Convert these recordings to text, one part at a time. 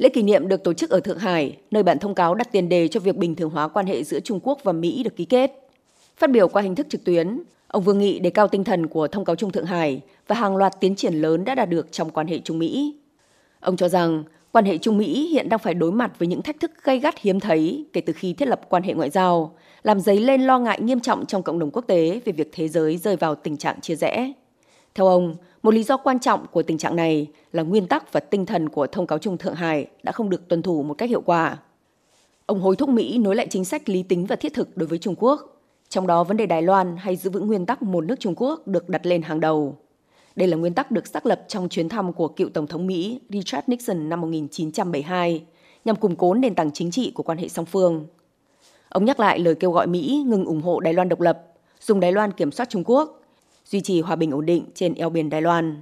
Lễ kỷ niệm được tổ chức ở Thượng Hải, nơi bản thông cáo đặt tiền đề cho việc bình thường hóa quan hệ giữa Trung Quốc và Mỹ được ký kết. Phát biểu qua hình thức trực tuyến, ông Vương Nghị đề cao tinh thần của thông cáo chung Thượng Hải và hàng loạt tiến triển lớn đã đạt được trong quan hệ Trung Mỹ. Ông cho rằng quan hệ Trung Mỹ hiện đang phải đối mặt với những thách thức gay gắt hiếm thấy kể từ khi thiết lập quan hệ ngoại giao, làm dấy lên lo ngại nghiêm trọng trong cộng đồng quốc tế về việc thế giới rơi vào tình trạng chia rẽ. Theo ông, một lý do quan trọng của tình trạng này là nguyên tắc và tinh thần của thông cáo chung Thượng Hải đã không được tuân thủ một cách hiệu quả. Ông hối thúc Mỹ nối lại chính sách lý tính và thiết thực đối với Trung Quốc, trong đó vấn đề Đài Loan hay giữ vững nguyên tắc một nước Trung Quốc được đặt lên hàng đầu. Đây là nguyên tắc được xác lập trong chuyến thăm của cựu Tổng thống Mỹ Richard Nixon năm 1972 nhằm củng cố nền tảng chính trị của quan hệ song phương. Ông nhắc lại lời kêu gọi Mỹ ngừng ủng hộ Đài Loan độc lập, dùng Đài Loan kiểm soát Trung Quốc, duy trì hòa bình ổn định trên eo biển Đài Loan.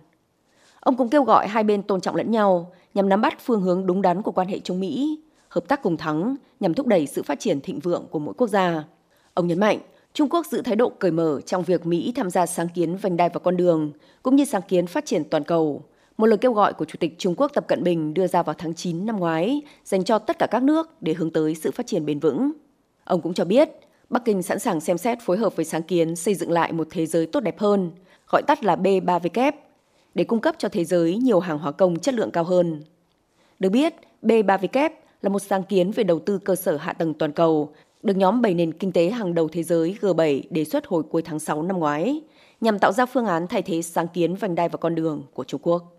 Ông cũng kêu gọi hai bên tôn trọng lẫn nhau nhằm nắm bắt phương hướng đúng đắn của quan hệ Trung Mỹ, hợp tác cùng thắng nhằm thúc đẩy sự phát triển thịnh vượng của mỗi quốc gia. Ông nhấn mạnh, Trung Quốc giữ thái độ cởi mở trong việc Mỹ tham gia sáng kiến vành đai và con đường, cũng như sáng kiến phát triển toàn cầu. Một lời kêu gọi của Chủ tịch Trung Quốc Tập Cận Bình đưa ra vào tháng 9 năm ngoái, dành cho tất cả các nước để hướng tới sự phát triển bền vững. Ông cũng cho biết, Bắc Kinh sẵn sàng xem xét phối hợp với sáng kiến xây dựng lại một thế giới tốt đẹp hơn, gọi tắt là B3W, để cung cấp cho thế giới nhiều hàng hóa công chất lượng cao hơn. Được biết, B3W là một sáng kiến về đầu tư cơ sở hạ tầng toàn cầu, được nhóm 7 nền kinh tế hàng đầu thế giới G7 đề xuất hồi cuối tháng 6 năm ngoái, nhằm tạo ra phương án thay thế sáng kiến vành đai và con đường của Trung Quốc.